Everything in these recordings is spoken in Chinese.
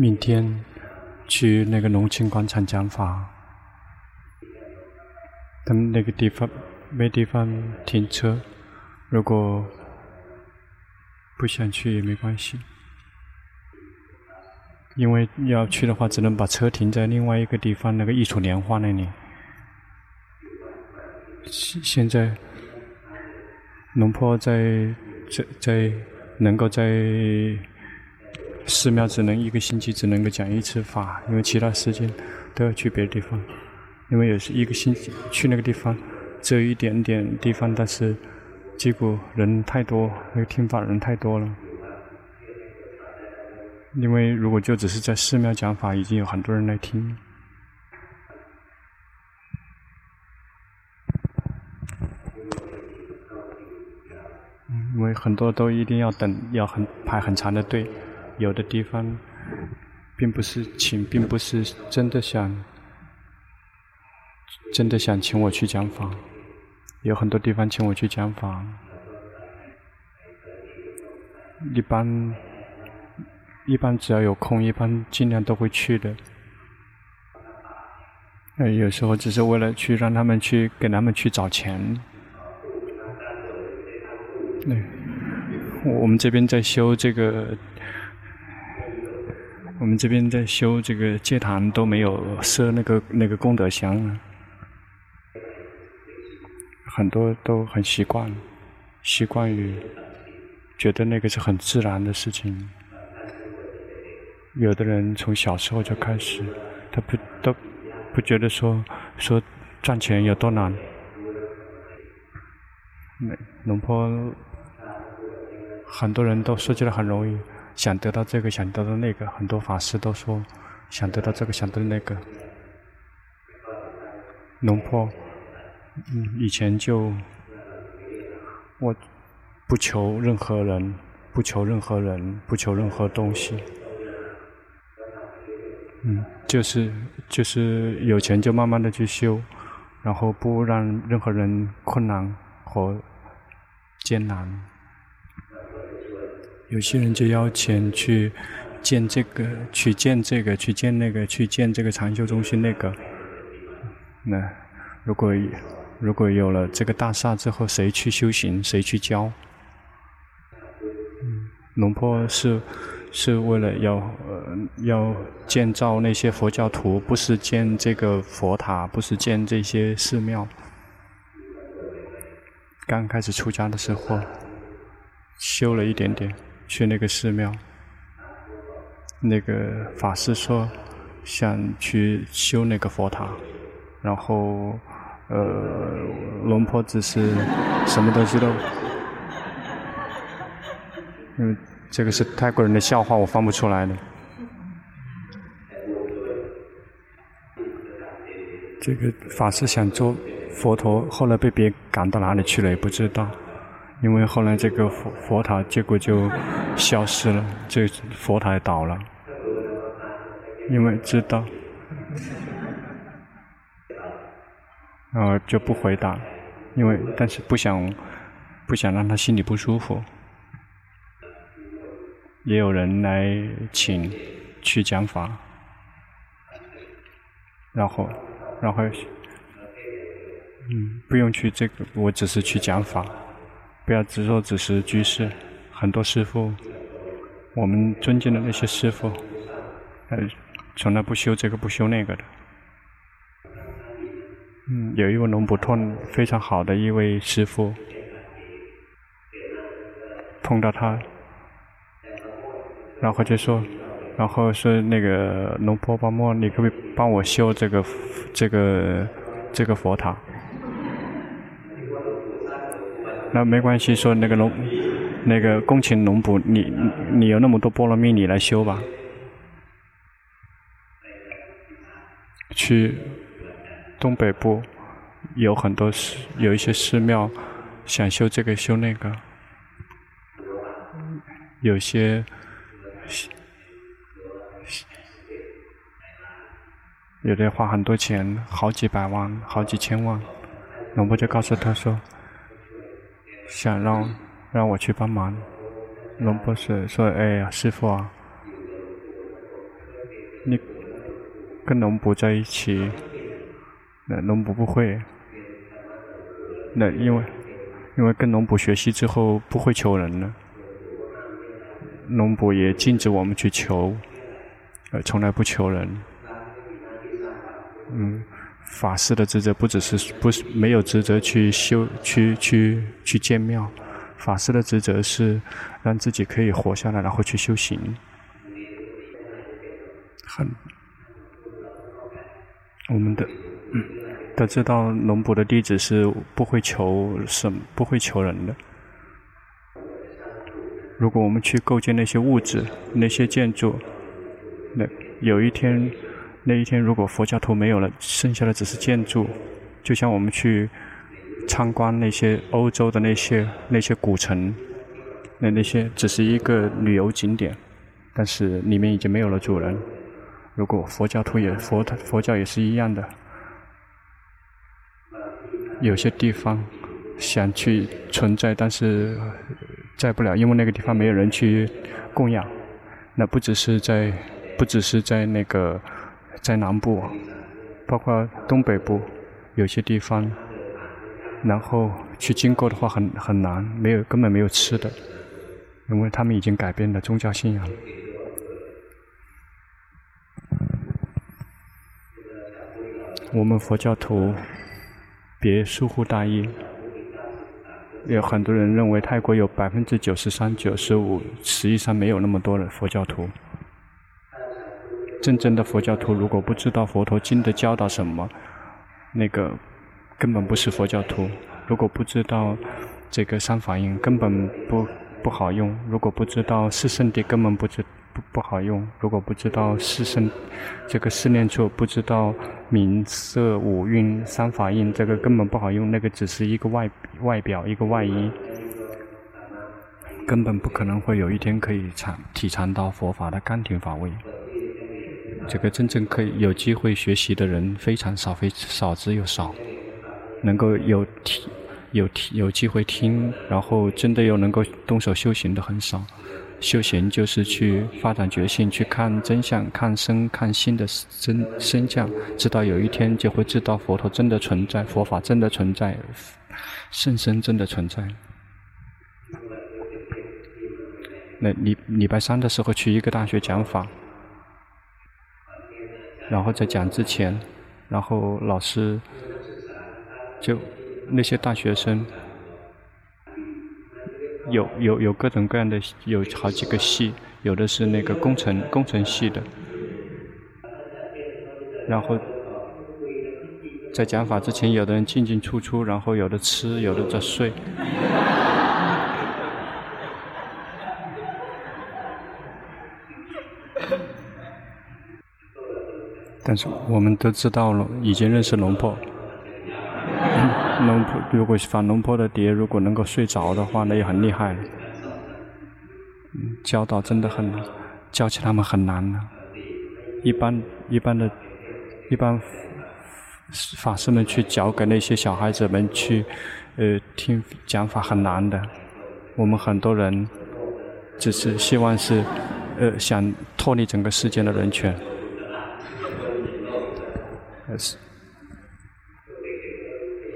明天去那个龙庆广场讲法，他们那个地方没地方停车，如果不想去也没关系，因为要去的话，只能把车停在另外一个地方，那个益处莲花那里。现现在，龙坡在在在能够在。寺庙只能一个星期只能够讲一次法，因为其他时间都要去别的地方。因为有时一个星期去那个地方，只有一点点地方，但是结果人太多，那个听法人太多了。因为如果就只是在寺庙讲法，已经有很多人来听。因为很多都一定要等，要很排很长的队。有的地方，并不是请，并不是真的想，真的想请我去讲法。有很多地方请我去讲法，一般，一般只要有空，一般尽量都会去的。呃，有时候只是为了去让他们去，给他们去找钱。对，我们这边在修这个。我们这边在修这个戒坛，都没有设那个那个功德箱，很多都很习惯，习惯于觉得那个是很自然的事情。有的人从小时候就开始，他不都不觉得说说赚钱有多难。那龙坡很多人都设计的很容易。想得到这个，想得到那个，很多法师都说想得到这个，想得到那个。龙坡，嗯，以前就我不求任何人，不求任何人，不求任何东西，嗯，就是就是有钱就慢慢的去修，然后不让任何人困难和艰难。有些人就要钱去建这个，去建这个，去建那个，去建这个禅修中心那个。那如果如果有了这个大厦之后，谁去修行，谁去教？嗯，龙坡是是为了要呃要建造那些佛教徒，不是建这个佛塔，不是建这些寺庙。刚开始出家的时候，修了一点点。去那个寺庙，那个法师说想去修那个佛塔，然后呃，龙婆只是什么东西都，因为这个是泰国人的笑话，我放不出来的。这个法师想做佛陀，后来被别人赶到哪里去了也不知道。因为后来这个佛佛塔结果就消失了，这佛塔也倒了。因为知道，然后就不回答，因为但是不想不想让他心里不舒服。也有人来请去讲法，然后然后嗯，不用去这个，我只是去讲法。不要执着只是居士，很多师父，我们尊敬的那些师父，呃，从来不修这个不修那个的。嗯，有一位龙普顿非常好的一位师父，碰到他，然后就说，然后说那个龙婆巴莫，你可不可以帮我修这个这个这个佛塔？那没关系，说那个龙，那个恭请龙普，你你有那么多菠萝蜜，你来修吧。去东北部有很多寺，有一些寺庙想修这个修那个，有些有的花很多钱，好几百万，好几千万，龙婆就告诉他说。想让让我去帮忙，龙婆说说，哎呀，师傅啊，你跟龙婆在一起，那龙婆不会。那因为，因为跟龙婆学习之后不会求人了。龙婆也禁止我们去求，呃，从来不求人。嗯，法师的职责不只是不是没有职责去修去去去建庙，法师的职责是让自己可以活下来，然后去修行。很，我们的嗯，都知道龙婆的弟子是不会求什，不会求人的。如果我们去构建那些物质、那些建筑，那有一天，那一天如果佛教徒没有了，剩下的只是建筑，就像我们去参观那些欧洲的那些那些古城，那那些只是一个旅游景点，但是里面已经没有了主人。如果佛教徒也佛佛教也是一样的，有些地方想去存在，但是在不了，因为那个地方没有人去供养。那不只是在，不只是在那个在南部，包括东北部有些地方，然后去经过的话很很难，没有根本没有吃的，因为他们已经改变了宗教信仰。我们佛教徒别疏忽大意，有很多人认为泰国有百分之九十三、九十五，实际上没有那么多的佛教徒。真正的佛教徒如果不知道佛陀经的教导什么，那个根本不是佛教徒。如果不知道这个三法印，根本不不好用。如果不知道四圣谛，根本不。不不好用。如果不知道四圣，这个四念处，不知道名色五蕴三法印，这个根本不好用。那个只是一个外外表，一个外衣，根本不可能会有一天可以尝体尝到佛法的甘甜法味。这个真正可以有机会学习的人非常少，非少之又少。能够有体有体有机会听，然后真的又能够动手修行的很少。修行就是去发展觉性，去看真相，看身，看心的真身相，直到有一天就会知道佛陀真的存在，佛法真的存在，圣身真的存在。那礼礼拜三的时候去一个大学讲法，然后在讲之前，然后老师就那些大学生。有有有各种各样的，有好几个系，有的是那个工程工程系的，然后在讲法之前，有的人进进出出，然后有的吃，有的在睡。但是我们都知道了，已经认识龙婆。龙婆，如果反龙婆的碟，如果能够睡着的话，那也很厉害。教导真的很难，教起他们很难的。一般一般的，一般法师们去教给那些小孩子们去，呃，听讲法很难的。我们很多人只是希望是，呃，想脱离整个世界的人权。是。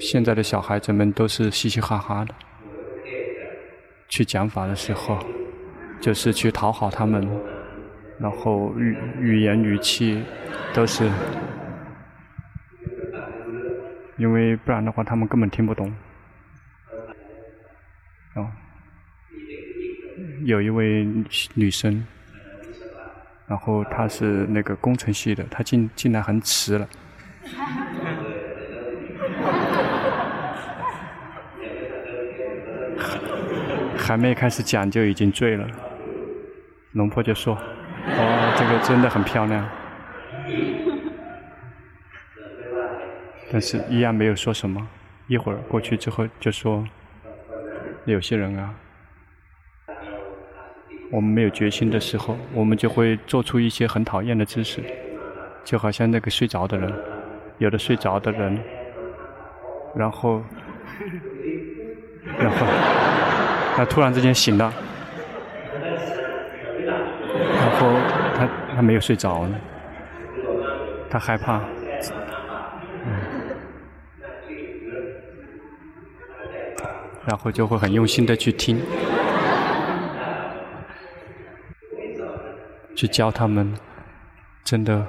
现在的小孩子们都是嘻嘻哈哈的，去讲法的时候，就是去讨好他们，然后语语言语气都是，因为不然的话他们根本听不懂。哦，有一位女生，然后她是那个工程系的，她进进来很迟了。还没开始讲就已经醉了，龙婆就说：“哦，这个真的很漂亮。”但是依然没有说什么。一会儿过去之后就说：“有些人啊，我们没有决心的时候，我们就会做出一些很讨厌的姿势，就好像那个睡着的人，有的睡着的人，然后，然后。”他突然之间醒了，然后他他没有睡着呢，他害怕。然后就会很用心的去听，去教他们，真的，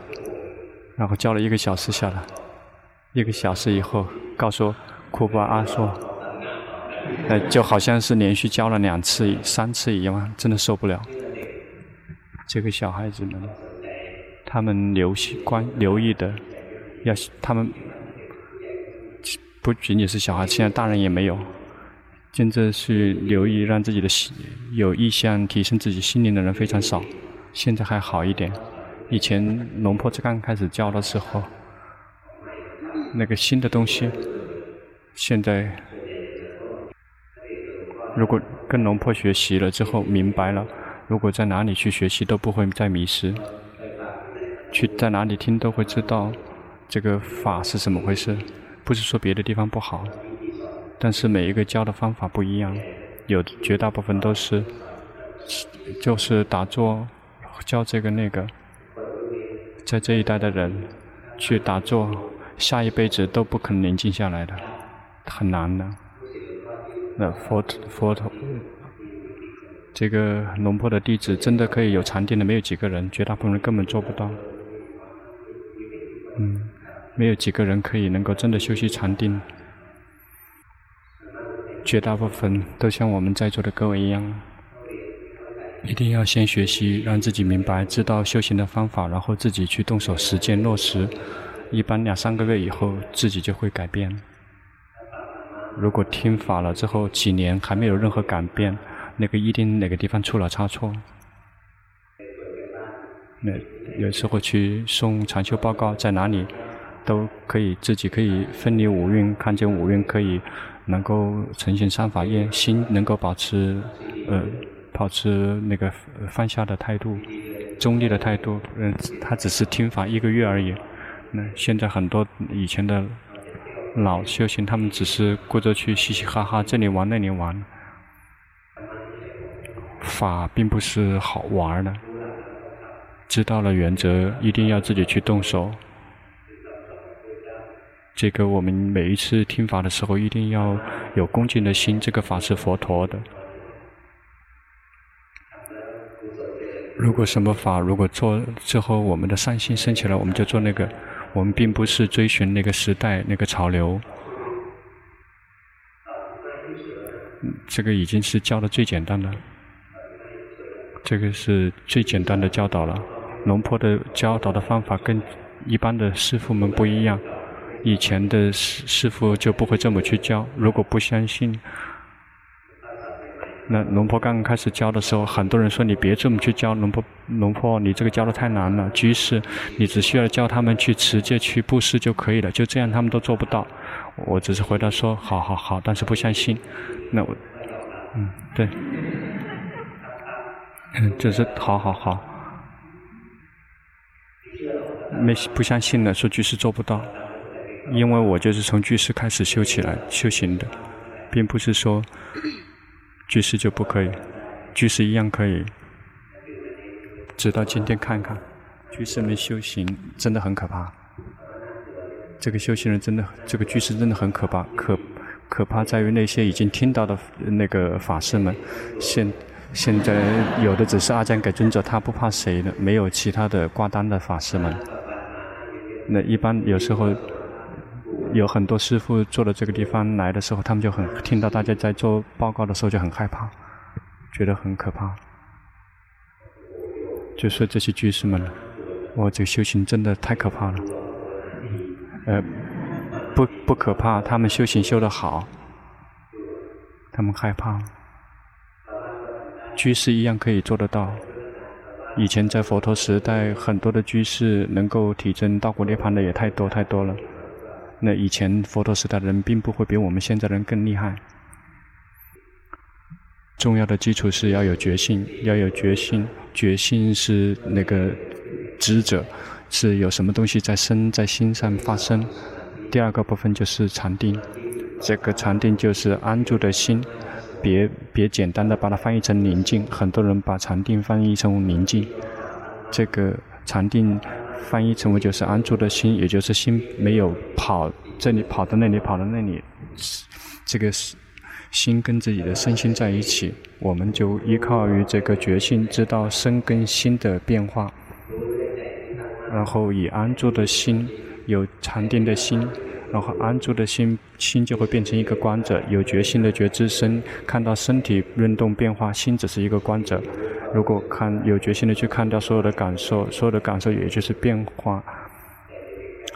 然后教了一个小时下来，一个小时以后，告诉库巴阿说，呃，就好像是连续教了两次、三次一样，真的受不了。这个小孩子们，他们留心关留意的，要他们不仅仅是小孩，现在大人也没有。现在是留意让自己的心有意向提升自己心灵的人非常少，现在还好一点。以前龙婆刚开始教的时候，那个新的东西，现在如果跟龙婆学习了之后明白了，如果在哪里去学习都不会再迷失，去在哪里听都会知道这个法是怎么回事，不是说别的地方不好。但是每一个教的方法不一样，有绝大部分都是，就是打坐，教这个那个，在这一代的人去打坐，下一辈子都不可能宁静下来的，很难的。那佛佛陀，这个龙婆的弟子真的可以有禅定的，没有几个人，绝大部分人根本做不到。嗯，没有几个人可以能够真的修习禅定。绝大部分都像我们在座的各位一样，一定要先学习，让自己明白、知道修行的方法，然后自己去动手实践落实。一般两三个月以后，自己就会改变。如果听法了之后几年还没有任何改变，那个一定哪个地方出了差错。那有时候去送禅修报告，在哪里都可以，自己可以分离五蕴，看见五蕴可以。能够呈现三法业，心能够保持，呃，保持那个放下的态度，中立的态度。嗯，他只是听法一个月而已。那现在很多以前的老修行，他们只是顾着去嘻嘻哈哈，这里玩那里玩。法并不是好玩的，知道了原则，一定要自己去动手。这个我们每一次听法的时候，一定要有恭敬的心。这个法是佛陀的。如果什么法，如果做之后，我们的善心升起来，我们就做那个。我们并不是追寻那个时代、那个潮流。这个已经是教的最简单的。这个是最简单的教导了。龙坡的教导的方法跟一般的师父们不一样。以前的师师父就不会这么去教。如果不相信，那龙婆刚刚开始教的时候，很多人说你别这么去教龙婆，龙婆你这个教的太难了。居士，你只需要教他们去持戒、去布施就可以了。就这样，他们都做不到。我只是回答说好好好，但是不相信。那我，嗯，对，嗯，就是好好好，没不相信了，说居士做不到。因为我就是从居士开始修起来修行的，并不是说居士就不可以，居士一样可以。直到今天看看，居士们修行真的很可怕。这个修行人真的，这个居士真的很可怕，可可怕在于那些已经听到的那个法师们，现现在有的只是阿赞给尊者，他不怕谁的，没有其他的挂单的法师们。那一般有时候。有很多师傅坐到这个地方来的时候，他们就很听到大家在做报告的时候就很害怕，觉得很可怕。就说这些居士们，我这个修行真的太可怕了。呃，不不可怕，他们修行修得好，他们害怕。居士一样可以做得到。以前在佛陀时代，很多的居士能够体证道果涅槃的也太多太多了。那以前佛陀时代的人并不会比我们现在的人更厉害。重要的基础是要有决心，要有决心。决心是那个知者，是有什么东西在生在心上发生。第二个部分就是禅定，这个禅定就是安住的心。别别简单的把它翻译成宁静，很多人把禅定翻译成宁静。这个禅定。翻译成为就是安住的心，也就是心没有跑这里跑到那里跑到那里，这个心跟自己的身心在一起，我们就依靠于这个觉性，知道身跟心的变化，然后以安住的心，有禅定的心。然后安住的心，心就会变成一个观者，有决心的觉知身，看到身体运动变化，心只是一个观者。如果看有决心的去看到所有的感受，所有的感受也就是变化，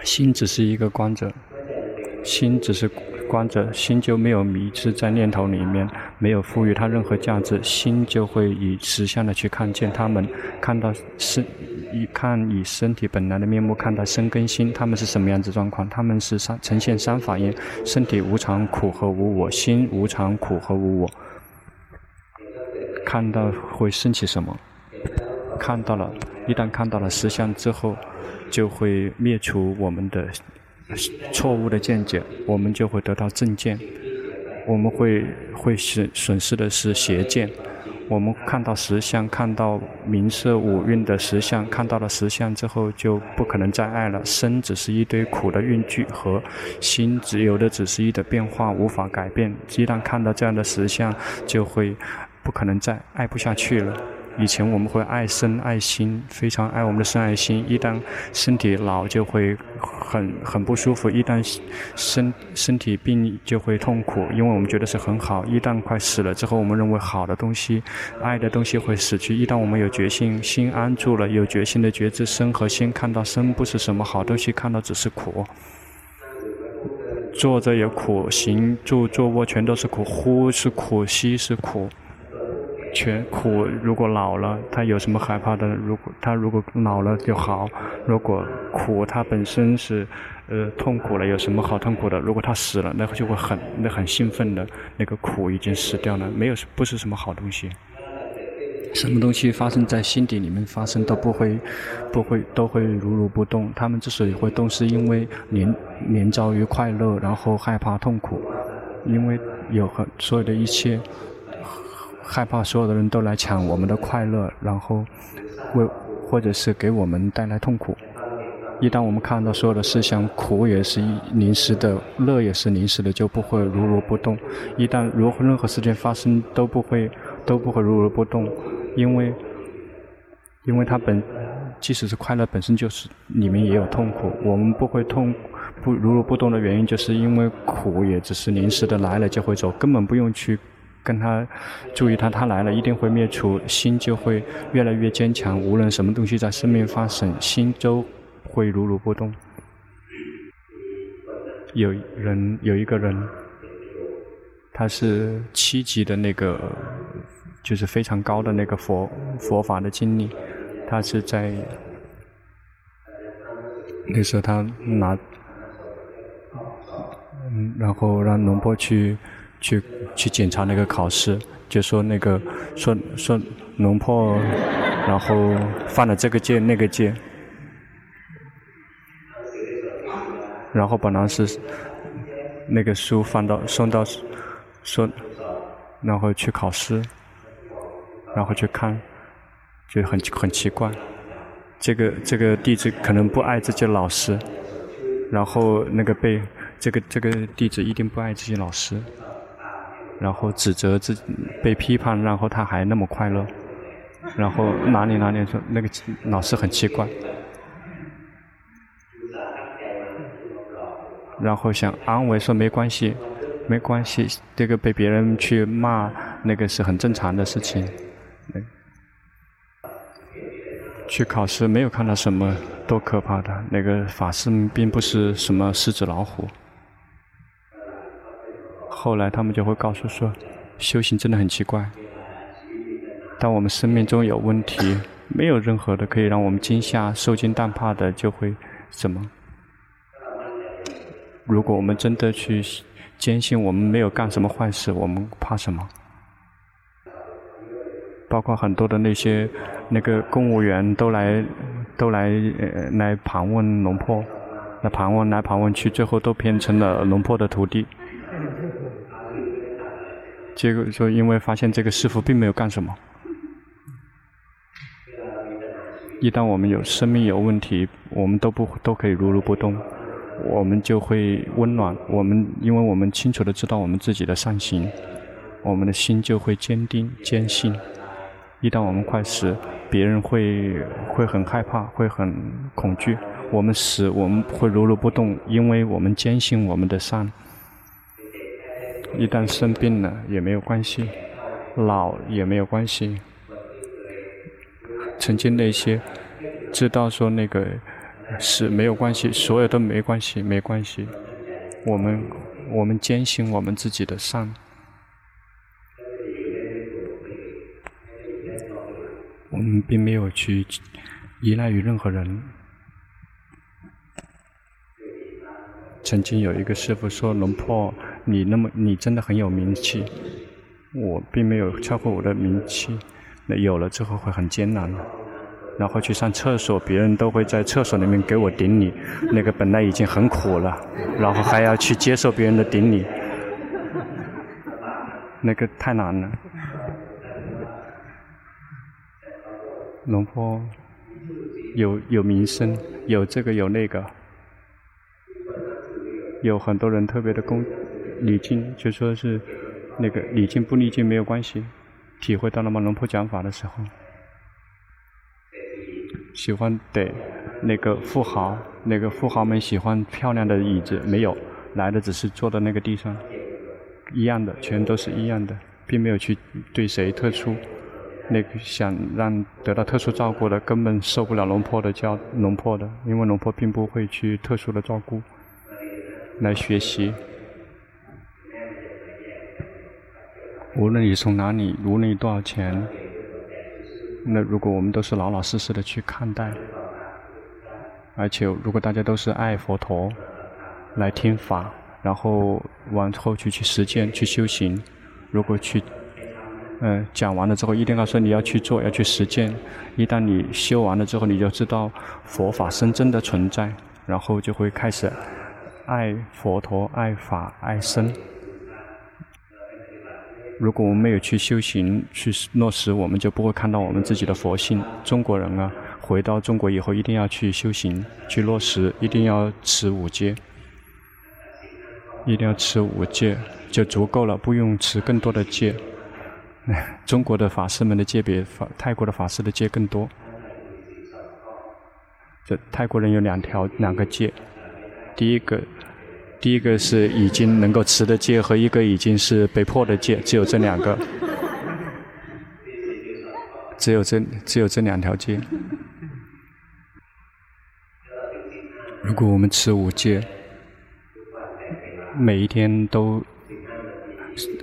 心只是一个观者，心只是观者，心就没有迷失在念头里面，没有赋予它任何价值，心就会以实相的去看见他们，看到是。以看以身体本来的面目看到身跟心，他们是什么样子状况？他们是三呈现三法印：身体无常、苦和无我；心无常、苦和无我。看到会升起什么？看到了，一旦看到了实相之后，就会灭除我们的错误的见解，我们就会得到正见。我们会会损损失的是邪见。我们看到实相，看到名色五蕴的实相，看到了实相之后，就不可能再爱了。身只是一堆苦的蕴聚和，心只有的只是一的变化，无法改变。一旦看到这样的实相，就会不可能再爱不下去了。以前我们会爱生爱心，非常爱我们的生爱心。一旦身体老，就会很很不舒服；一旦身身体病，就会痛苦，因为我们觉得是很好。一旦快死了之后，我们认为好的东西、爱的东西会死去。一旦我们有决心，心安住了，有决心的觉知生和心，看到生不是什么好东西，看到只是苦。坐着也苦，行住坐卧全都是苦，呼是苦，吸是苦。全苦，如果老了，他有什么害怕的？如果他如果老了就好；如果苦，他本身是呃痛苦了，有什么好痛苦的？如果他死了，那就会很那很兴奋的，那个苦已经死掉了，没有不是什么好东西。什么东西发生在心底里面发生都不会不会都会如如不动。他们之所以会动，是因为黏黏着于快乐，然后害怕痛苦，因为有很所有的一切。害怕所有的人都来抢我们的快乐，然后为或者是给我们带来痛苦。一旦我们看到所有的事项，苦也是临时的，乐也是临时的，就不会如如不动。一旦如任何事件发生，都不会都不会如如不动，因为因为它本即使是快乐本身就是里面也有痛苦。我们不会痛不如如不动的原因，就是因为苦也只是临时的，来了就会走，根本不用去。跟他注意他，他来了一定会灭除，心就会越来越坚强。无论什么东西在生命发生，心都会如如不动。有人有一个人，他是七级的那个，就是非常高的那个佛佛法的经历。他是在那时候他拿，嗯，然后让龙波去。去去检查那个考试，就说那个说说龙破，然后犯了这个戒那个戒，然后本来是那个书放到送到说，然后去考试，然后去看，就很很奇怪，这个这个弟子可能不爱自己老师，然后那个被这个这个弟子一定不爱自己老师。然后指责自己被批判，然后他还那么快乐，然后哪里哪里说那个老师很奇怪，然后想安慰说没关系，没关系，这个被别人去骂那个是很正常的事情。去考试没有看到什么多可怕的，那个法师并不是什么狮子老虎。后来他们就会告诉说，修行真的很奇怪。当我们生命中有问题，没有任何的可以让我们惊吓、受惊胆怕的，就会什么？如果我们真的去坚信我们没有干什么坏事，我们怕什么？包括很多的那些那个公务员都来都来呃来盘问龙婆，来盘问来盘问去，最后都变成了龙婆的徒弟。结果说，因为发现这个师傅并没有干什么，一旦我们有生命有问题，我们都不都可以如如不动，我们就会温暖。我们因为我们清楚的知道我们自己的善行，我们的心就会坚定坚信。一旦我们快死，别人会会很害怕，会很恐惧。我们死，我们会如如不动，因为我们坚信我们的善。一旦生病了也没有关系，老也没有关系。曾经那些知道说那个是没有关系，所有都没关系，没关系。我们我们坚信我们自己的善，我们并没有去依赖于任何人。曾经有一个师傅说：“龙婆，你那么你真的很有名气。”我并没有超过我的名气。那有了之后会很艰难，然后去上厕所，别人都会在厕所里面给我顶礼，那个本来已经很苦了，然后还要去接受别人的顶礼，那个太难了。龙坡有有名声，有这个有那个，有很多人特别的恭礼敬，就说是那个礼敬不礼敬没有关系。体会到了吗？龙婆讲法的时候，喜欢得那个富豪，那个富豪们喜欢漂亮的椅子，没有来的只是坐在那个地上，一样的，全都是一样的，并没有去对谁特殊。那个想让得到特殊照顾的，根本受不了龙婆的教，龙婆的，因为龙婆并不会去特殊的照顾，来学习。无论你从哪里，无论你多少钱，那如果我们都是老老实实的去看待，而且如果大家都是爱佛陀，来听法，然后往后去去实践去修行，如果去，嗯、讲完了之后一定要说你要去做，要去实践。一旦你修完了之后，你就知道佛法真正的存在，然后就会开始爱佛陀、爱法、爱僧。如果我们没有去修行、去落实，我们就不会看到我们自己的佛性。中国人啊，回到中国以后，一定要去修行、去落实，一定要持五戒，一定要持五戒就足够了，不用持更多的戒。中国的法师们的戒比法泰国的法师的戒更多。这泰国人有两条两个戒，第一个。第一个是已经能够持的戒，和一个已经是被迫的戒，只有这两个，只有这只有这两条戒。如果我们持五戒，每一天都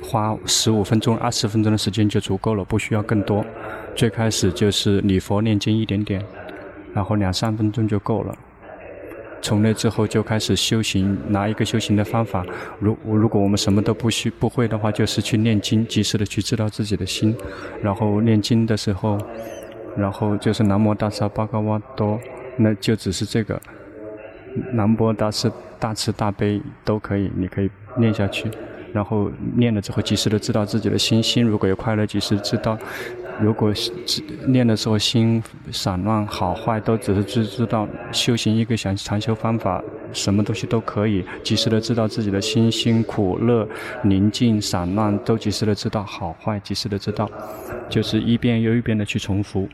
花十五分钟、二十分钟的时间就足够了，不需要更多。最开始就是礼佛念经一点点，然后两三分钟就够了。从那之后就开始修行，拿一个修行的方法。如如果我们什么都不需不会的话，就是去念经，及时的去知道自己的心。然后念经的时候，然后就是南无大慈巴嘎瓦多，那就只是这个。南无大慈大慈大悲都可以，你可以念下去。然后念了之后，及时的知道自己的心，心如果有快乐，及时知道。如果念的时候心散乱、好坏，都只是知知道修行一个想禅修方法，什么东西都可以及时的知道自己的心辛苦乐、宁静散乱，都及时的知道好坏，及时的知道，就是一遍又一遍的去重复。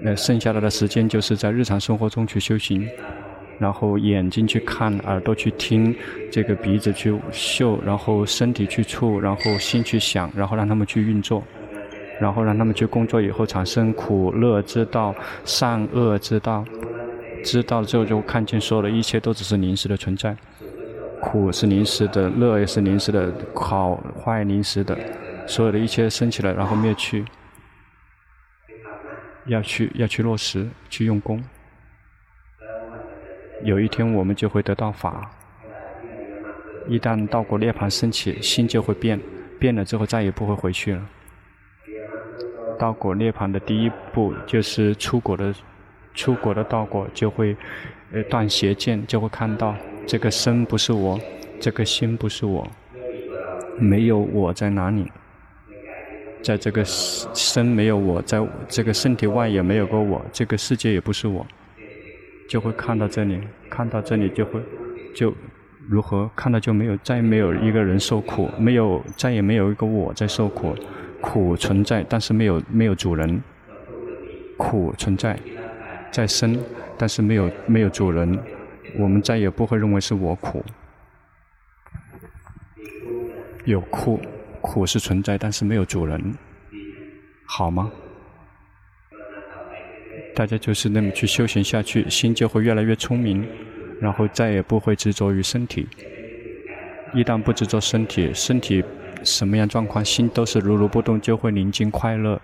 那剩下来的时间就是在日常生活中去修行，然后眼睛去看，耳朵去听，这个鼻子去嗅，然后身体去触，然后心去想，然后让他们去运作。然后让他们去工作以后产生苦乐之道、善恶之道，知道了之后就看见所有的一切都只是临时的存在，苦是临时的，乐也是临时的，好坏临时的，所有的一切升起来然后灭去，要去要去落实去用功，有一天我们就会得到法，一旦到过涅槃升起，心就会变，变了之后再也不会回去了。道果涅槃的第一步就是出果的，出果的道果就会，呃断邪见，就会看到这个身不是我，这个心不是我，没有我在哪里。在这个身没有我，在这个身体外也没有个我，这个世界也不是我，就会看到这里，看到这里就会就如何看到就没有，再没有一个人受苦，没有再也没有一个我在受苦，苦存在，但是没有没有主人，苦存在，在生，但是没有没有主人，我们再也不会认为是我苦。有苦，苦是存在，但是没有主人，好吗？大家就是那么去修行下去，心就会越来越聪明，然后再也不会执着于身体。一旦不执着身体，身体什么样状况，心都是如如不动，就会宁静快乐。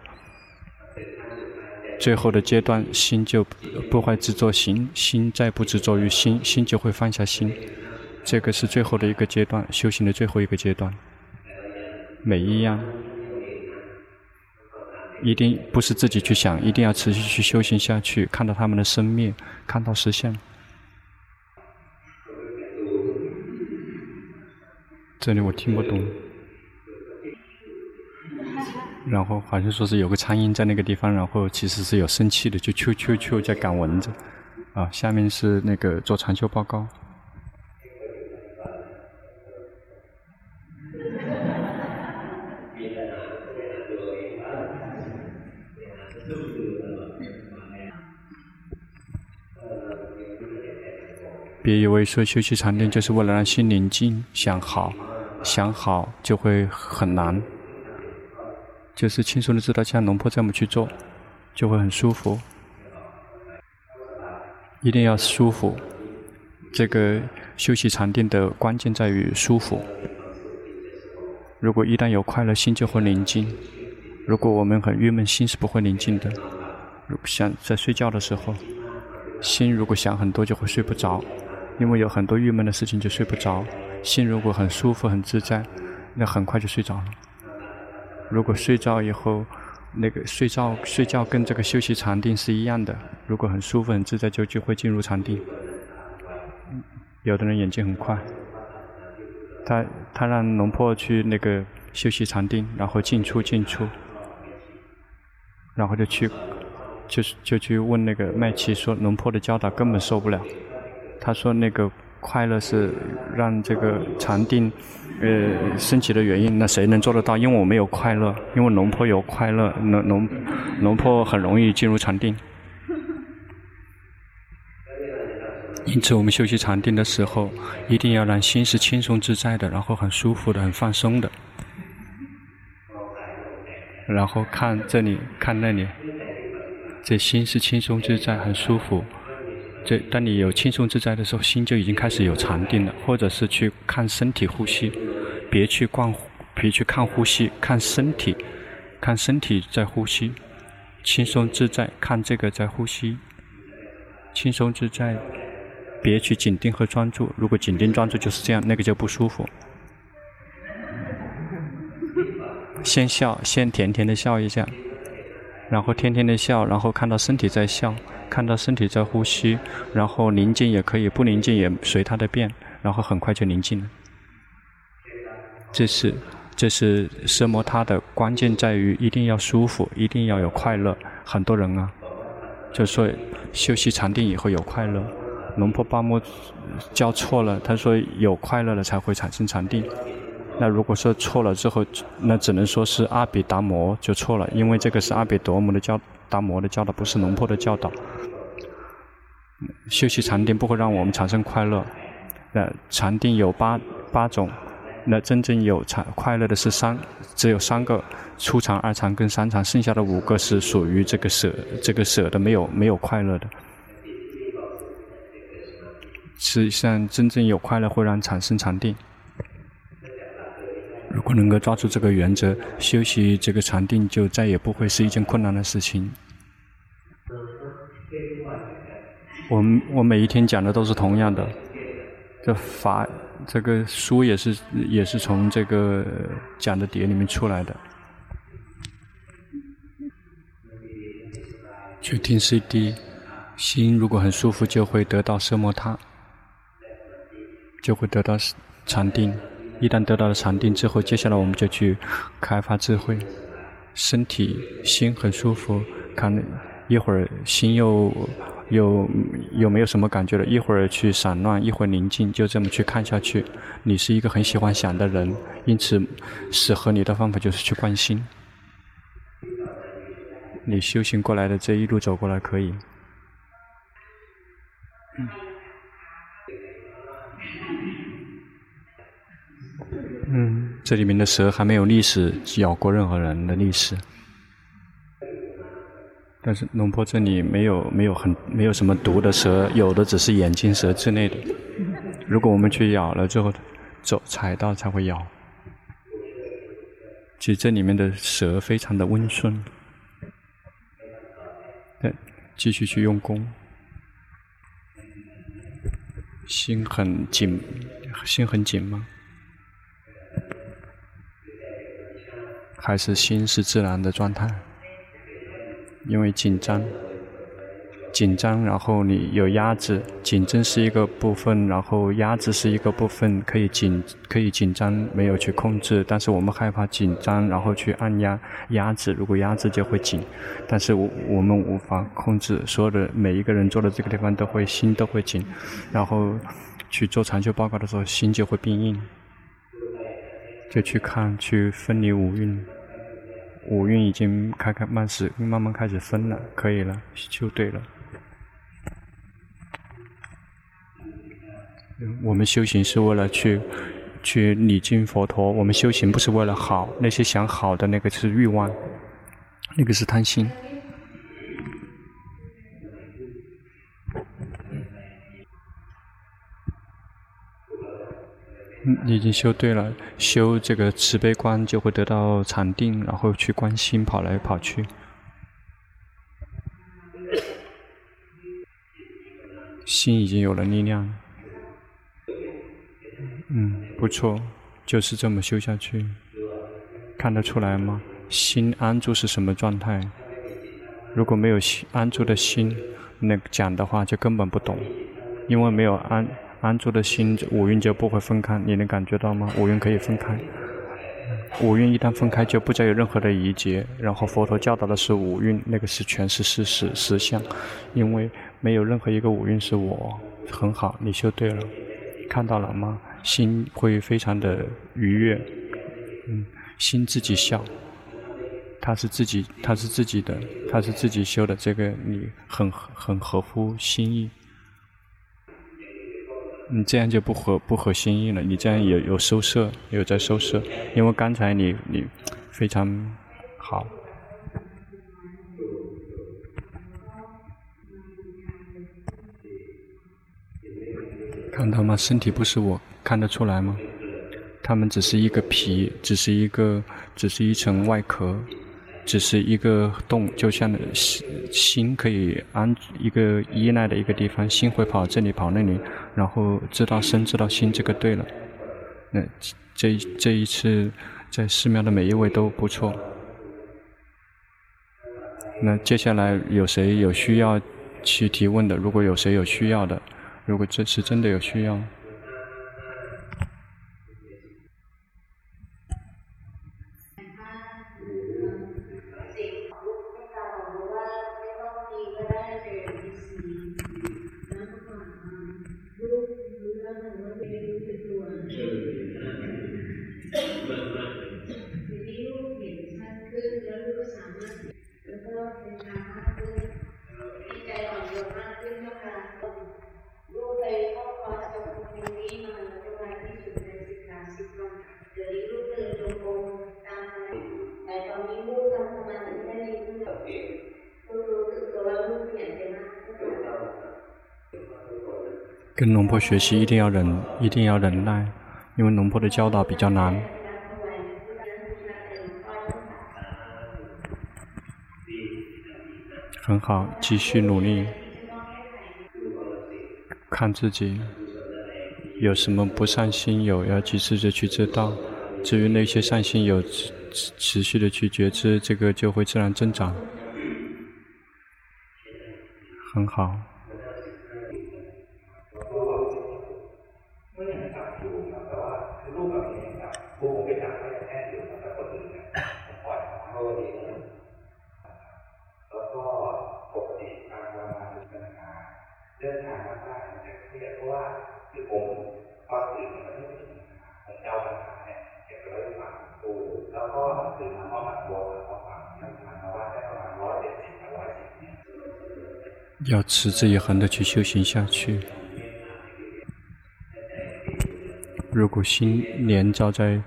最后的阶段，心就不会执着心，心再不执着于心，心就会放下心。这个是最后的一个阶段，修行的最后一个阶段。每一样，一定不是自己去想，一定要持续去修行下去，看到他们的生灭，看到实相。这里我听不懂。然后好像说是有个苍蝇在那个地方，然后其实是有生气的，就啾啾啾在赶蚊子。啊，下面是那个做禅修报告。别以为说修习禅定就是为了让心宁静，想好，想好就会很难。就是轻松的知道，像龙婆这么去做，就会很舒服。一定要舒服。这个休息禅定的关键在于舒服。如果一旦有快乐，心就会宁静；如果我们很郁闷，心是不会宁静的。如果像在睡觉的时候，心如果想很多，就会睡不着。因为有很多郁闷的事情就睡不着，心如果很舒服很自在，那很快就睡着了。如果睡着以后，那个睡觉睡觉跟这个休息禅定是一样的，如果很舒服很自在，就就会进入禅定。有的人眼睛很快，他他让龙婆去那个休息禅定，然后进出进出，然后就去，就是就去问那个麦琪说，龙婆的教导根本受不了。他说：“那个快乐是让这个禅定，呃，升起的原因。那谁能做得到？因为我没有快乐，因为龙婆有快乐，龙龙龙婆很容易进入禅定。因此，我们修习禅定的时候，一定要让心是轻松自在的，然后很舒服的，很放松的。然后看这里，看那里，这心是轻松自在，很舒服。”这当你有轻松自在的时候，心就已经开始有禅定了，或者是去看身体呼吸，别去逛，别去看呼吸，看身体，看身体在呼吸，轻松自在，看这个在呼吸，轻松自在，别去紧盯和专注。如果紧盯专注就是这样，那个就不舒服。先笑，先甜甜的笑一下，然后天天的笑，然后看到身体在笑。看到身体在呼吸，然后宁静也可以，不宁静也随它的变，然后很快就宁静了。这是这是奢摩他的关键，在于一定要舒服，一定要有快乐。很多人啊，就说修习禅定以后有快乐，龙婆巴木教错了，他说有快乐了才会产生禅定。那如果说错了之后，那只能说是阿比达摩就错了，因为这个是阿比达摩的教达摩的教导，不是龙婆的教导。修习禅定不会让我们产生快乐。那禅定有八八种，那真正有禅快乐的是三，只有三个：初禅、二禅跟三禅，剩下的五个是属于这个舍这个舍的，没有没有快乐的。实际上，真正有快乐会让产生禅定。如果能够抓住这个原则，修习这个禅定就再也不会是一件困难的事情。我我每一天讲的都是同样的，这法这个书也是也是从这个讲的碟里面出来的。去听 CD，心如果很舒服，就会得到奢摩他，就会得到禅定。一旦得到了禅定之后，接下来我们就去开发智慧。身体心很舒服，看一会儿心又又有没有什么感觉了？一会儿去散乱，一会儿宁静，就这么去看下去。你是一个很喜欢想的人，因此适合你的方法就是去观心。你修行过来的这一路走过来可以。嗯，这里面的蛇还没有历史咬过任何人的历史，但是龙坡这里没有没有很没有什么毒的蛇，有的只是眼镜蛇之类的。如果我们去咬了之后，走踩到才会咬。其实这里面的蛇非常的温顺。对，继续去用功，心很紧，心很紧吗？还是心是自然的状态，因为紧张，紧张，然后你有压制，紧张是一个部分，然后压制是一个部分，可以紧，可以紧张，没有去控制，但是我们害怕紧张，然后去按压，压制，如果压制就会紧，但是我我们无法控制，所有的每一个人坐的这个地方都会心都会紧，然后去做禅修报告的时候，心就会变硬。就去看，去分离五蕴，五蕴已经开开慢始，慢慢开始分了，可以了，就对了。我们修行是为了去去礼敬佛陀，我们修行不是为了好，那些想好的那个是欲望，那个是贪心。你已经修对了，修这个慈悲观就会得到禅定，然后去观心跑来跑去，心已经有了力量。嗯，不错，就是这么修下去，看得出来吗？心安住是什么状态？如果没有心安住的心，那讲的话就根本不懂，因为没有安。安住的心，五蕴就不会分开，你能感觉到吗？五蕴可以分开，五蕴一旦分开，就不再有任何的疑结。然后佛陀教导的是五蕴，那个是全是事实实相，因为没有任何一个五蕴是我。很好，你修对了，看到了吗？心会非常的愉悦，嗯，心自己笑，他是自己，他是自己的，他是自己修的，这个你很很合乎心意。你这样就不合不合心意了，你这样有有收摄，有在收摄，因为刚才你你非常好，看到吗？身体不是我，看得出来吗？他们只是一个皮，只是一个，只是一层外壳。只是一个洞，就像心心可以安一个依赖的一个地方，心会跑这里跑那里，然后知道身知道心，这个对了。那这这一次在寺庙的每一位都不错。那接下来有谁有需要去提问的？如果有谁有需要的，如果这次真的有需要。龙婆学习一定要忍，一定要忍耐，因为龙婆的教导比较难。很好，继续努力，看自己有什么不善心有，要及时的去知道。至于那些善心有，持持续的去觉知，这个就会自然增长。很好。要持之以恒的去修行下去。如果心连照在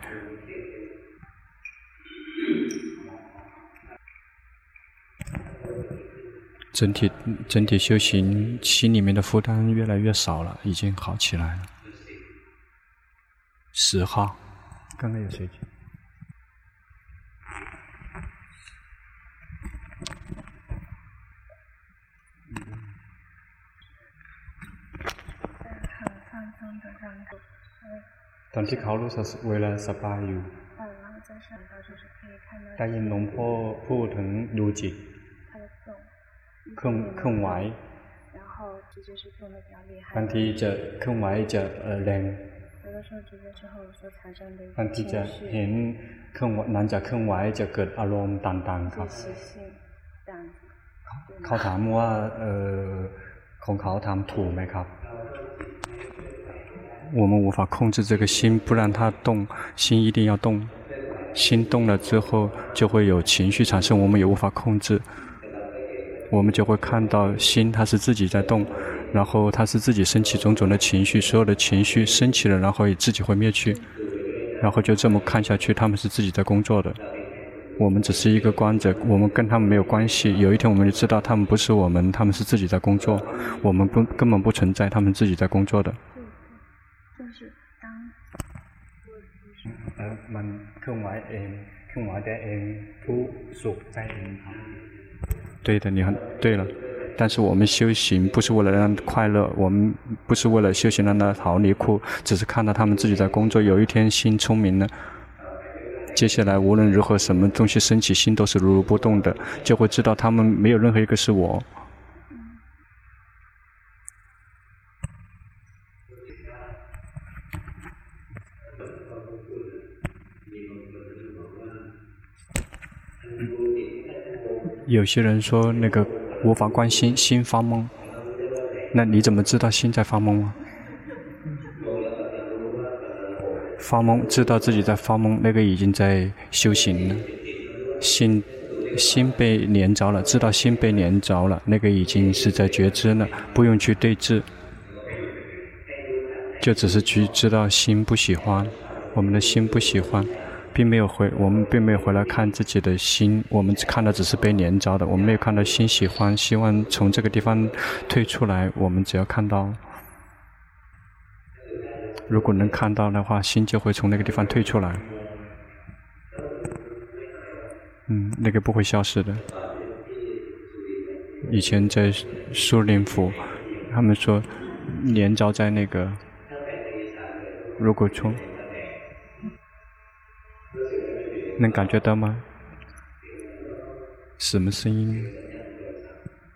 整体整体修行，心里面的负担越来越少了，已经好起来了。十号，刚刚有谁？ ตอนที่เขารู้สึกเวลาสบายอยู่ได้ยินหลวงพ่อพูดถึงดูจิตเคลื่อนเคลื่อนไหวบางทีจะเคลื่อนไหวจะแรงบางทีจะเห็นเคลื่อนหลังจากเคลื่อนไหวจะเกิดอารมณ์ต่างๆครับ เขาถามว่าเออของเขาทำถูกไหมครับ 我们无法控制这个心，不让它动，心一定要动。心动了之后，就会有情绪产生，我们也无法控制。我们就会看到心，它是自己在动，然后它是自己升起种种的情绪，所有的情绪升起了，然后也自己会灭去，然后就这么看下去，他们是自己在工作的。我们只是一个观者，我们跟他们没有关系。有一天我们就知道，他们不是我们，他们是自己在工作，我们不根本不存在，他们自己在工作的。对的，你很对了。但是我们修行不是为了让快乐，我们不是为了修行让他逃离苦，只是看到他们自己在工作。有一天心聪明了，接下来无论如何什么东西升起，心都是如如不动的，就会知道他们没有任何一个是我。有些人说那个无法观心，心发懵。那你怎么知道心在发懵啊？发懵，知道自己在发懵，那个已经在修行了。心，心被连着了，知道心被连着了，那个已经是在觉知了，不用去对治，就只是去知道心不喜欢，我们的心不喜欢。并没有回，我们并没有回来看自己的心，我们只看到只是被连着的，我们没有看到心喜欢，希望从这个地方退出来。我们只要看到，如果能看到的话，心就会从那个地方退出来。嗯，那个不会消失的。以前在苏林府，他们说连着在那个，如果从。能感觉到吗？什么声音？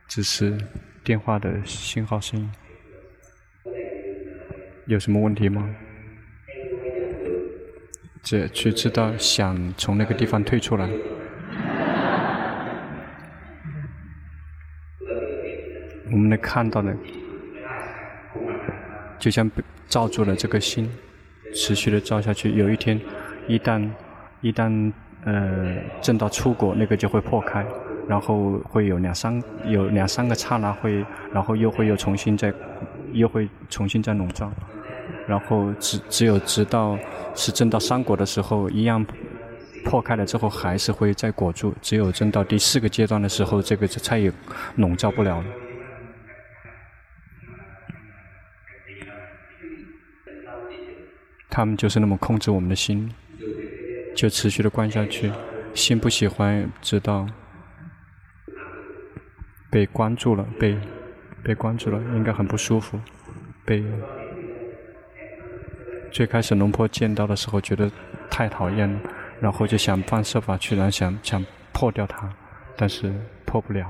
只是电话的信号声音。有什么问题吗？这去知道想从那个地方退出来。我们能看到的，就像被罩住了这个心，持续的罩下去。有一天，一旦一旦呃震到出果，那个就会破开，然后会有两三有两三个刹那会，然后又会又重新再又会重新再笼罩，然后只只有直到是震到三果的时候，一样破开了之后还是会再裹住，只有震到第四个阶段的时候，这个再也笼罩不了了。他们就是那么控制我们的心。就持续的关下去，心不喜欢，知道被关注了，被被关注了，应该很不舒服。被最开始龙婆见到的时候，觉得太讨厌了，然后就想方设法去，然后想想破掉它，但是破不了。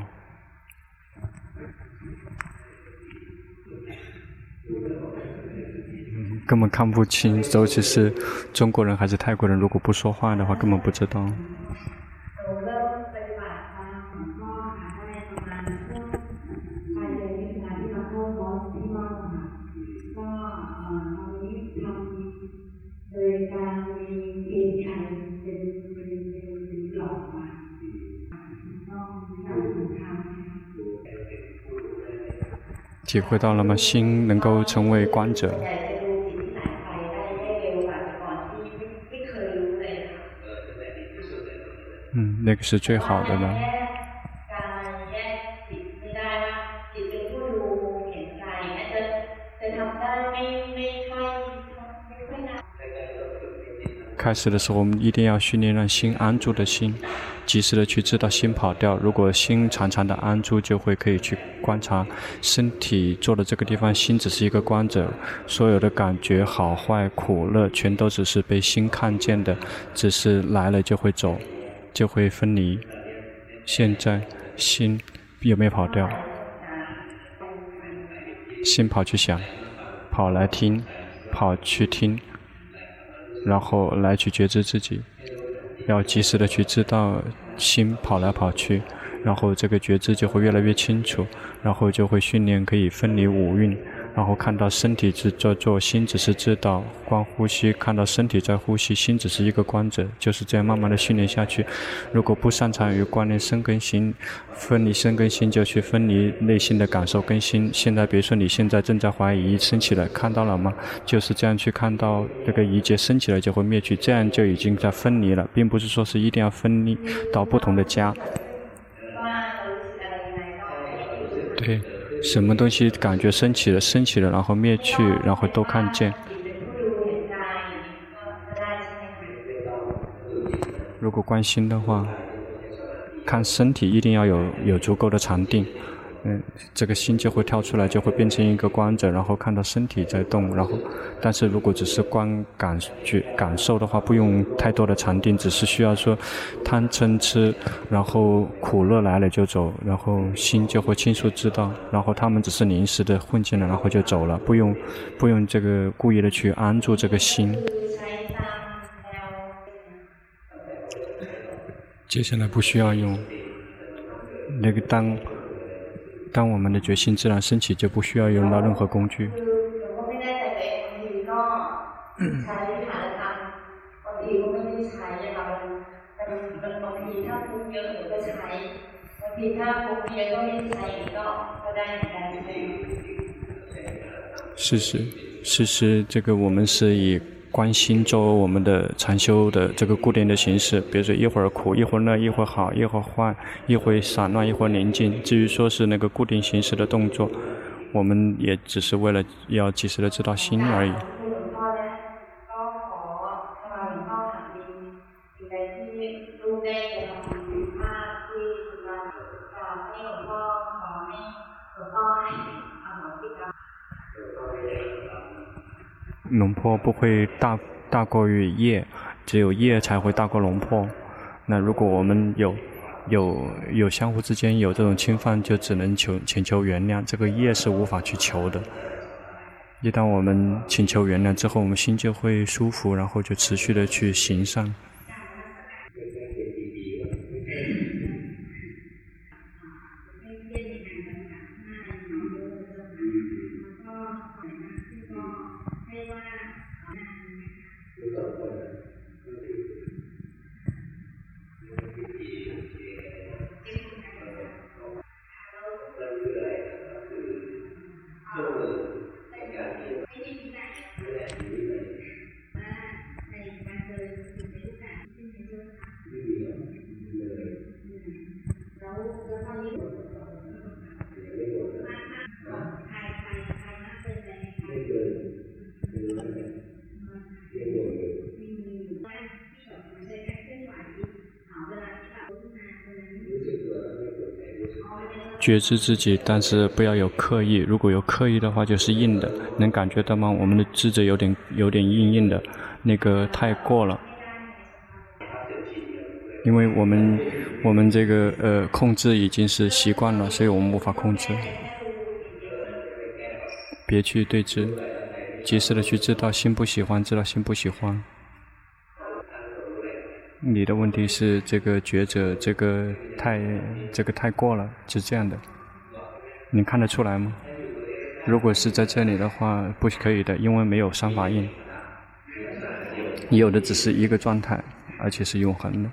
根本看不清，尤其是中国人还是泰国人，如果不说话的话，根本不知道。体会到了吗？心能够成为观者。那个是最好的呢。开始的时候，我们一定要训练让心安住的心，及时的去知道心跑掉。如果心常常的安住，就会可以去观察身体坐的这个地方，心只是一个观者，所有的感觉好坏苦乐，全都只是被心看见的，只是来了就会走，就会分离。现在心有没有跑掉？心跑去想，跑来听，跑去听。然后来去觉知自己，要及时的去知道心跑来跑去，然后这个觉知就会越来越清楚，然后就会训练可以分离五蕴。然后看到身体在做做，心只是知道观呼吸；看到身体在呼吸，心只是一个观者。就是这样慢慢的训练下去。如果不擅长于观念生跟心，分离生跟心，就去分离内心的感受跟心。现在比如说你现在正在怀疑升起来，看到了吗？就是这样去看到这个一切升起来就会灭去，这样就已经在分离了，并不是说是一定要分离到不同的家。对。什么东西感觉升起了，升起了，然后灭去，然后都看见。如果关心的话，看身体一定要有有足够的禅定。嗯，这个心就会跳出来，就会变成一个观者，然后看到身体在动。然后，但是如果只是观感觉感受的话，不用太多的禅定，只是需要说贪嗔痴，然后苦乐来了就走，然后心就会清楚知道。然后他们只是临时的混进来，然后就走了，不用不用这个故意的去安住这个心。接下来不需要用那个当。当我们的决心自然升起，就不需要用到任何工具。是是是是，这个我们是以。观心作为我们的禅修的这个固定的形式，比如说一会儿苦，一会儿乐，一会儿好，一会儿坏，一会儿散乱，一会儿宁静。至于说是那个固定形式的动作，我们也只是为了要及时的知道心而已。龙坡不会大大过于业，只有业才会大过龙坡。那如果我们有有有相互之间有这种侵犯，就只能求请求原谅。这个业是无法去求的。一旦我们请求原谅之后，我们心就会舒服，然后就持续的去行善。觉知自己，但是不要有刻意。如果有刻意的话，就是硬的。能感觉到吗？我们的智者有点有点硬硬的，那个太过了。因为我们我们这个呃控制已经是习惯了，所以我们无法控制。别去对峙，及时的去知道心不喜欢，知道心不喜欢。你的问题是这个觉者，这个太这个太过了，是这样的，你看得出来吗？如果是在这里的话，不可以的，因为没有三法印，有的只是一个状态，而且是永恒的。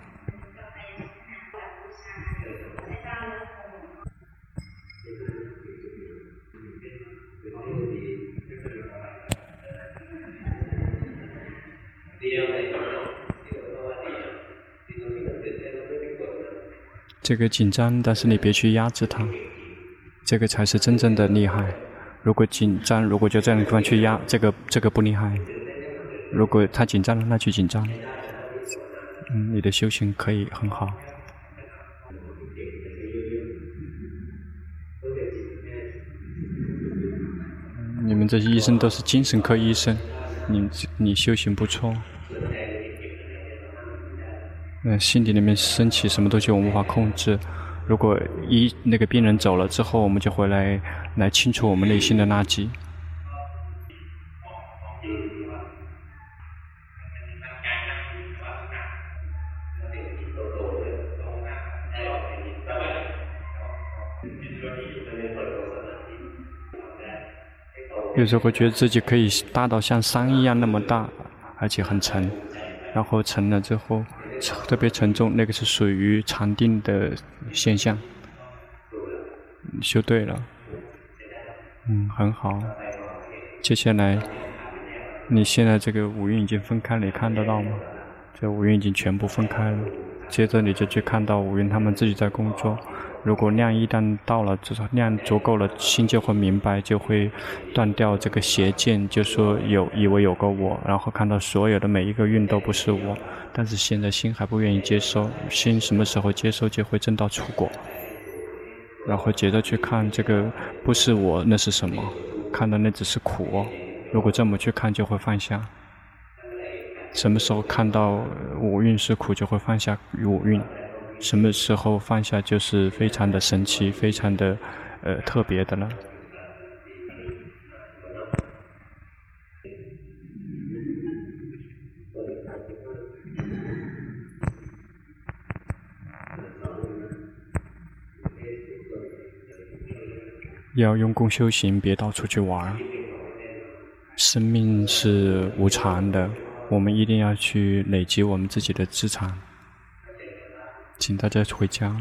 这个紧张，但是你别去压制它，这个才是真正的厉害。如果紧张，如果就这样的地方去压，这个这个不厉害。如果他紧张了，那就紧张。嗯，你的修行可以很好。你们这些医生都是精神科医生，你你修行不错。那心底里面升起什么东西，我无法控制。如果一那个病人走了之后，我们就回来来清除我们内心的垃圾。有时候觉得自己可以大到像山一样那么大，而且很沉，然后沉了之后特别沉重，那个是属于禅定的现象。修对了，嗯，很好。接下来，你现在这个五蕴已经分开了，你看得到吗？这五蕴已经全部分开了。接着你就去看到五蕴他们自己在工作。如果量一旦到了，就是量足够了，心就会明白，就会断掉这个邪见，就说有以为有个我，然后看到所有的每一个运都不是我。但是现在心还不愿意接受，心什么时候接受就会证到出果。然后接着去看这个不是我，那是什么？看到那只是苦哦。如果这么去看，就会放下。什么时候看到五蕴是苦，就会放下五蕴。什么时候放下就是非常的神奇，非常的呃特别的了。要用功修行，别到处去玩。生命是无常的，我们一定要去累积我们自己的资产。请大家回家。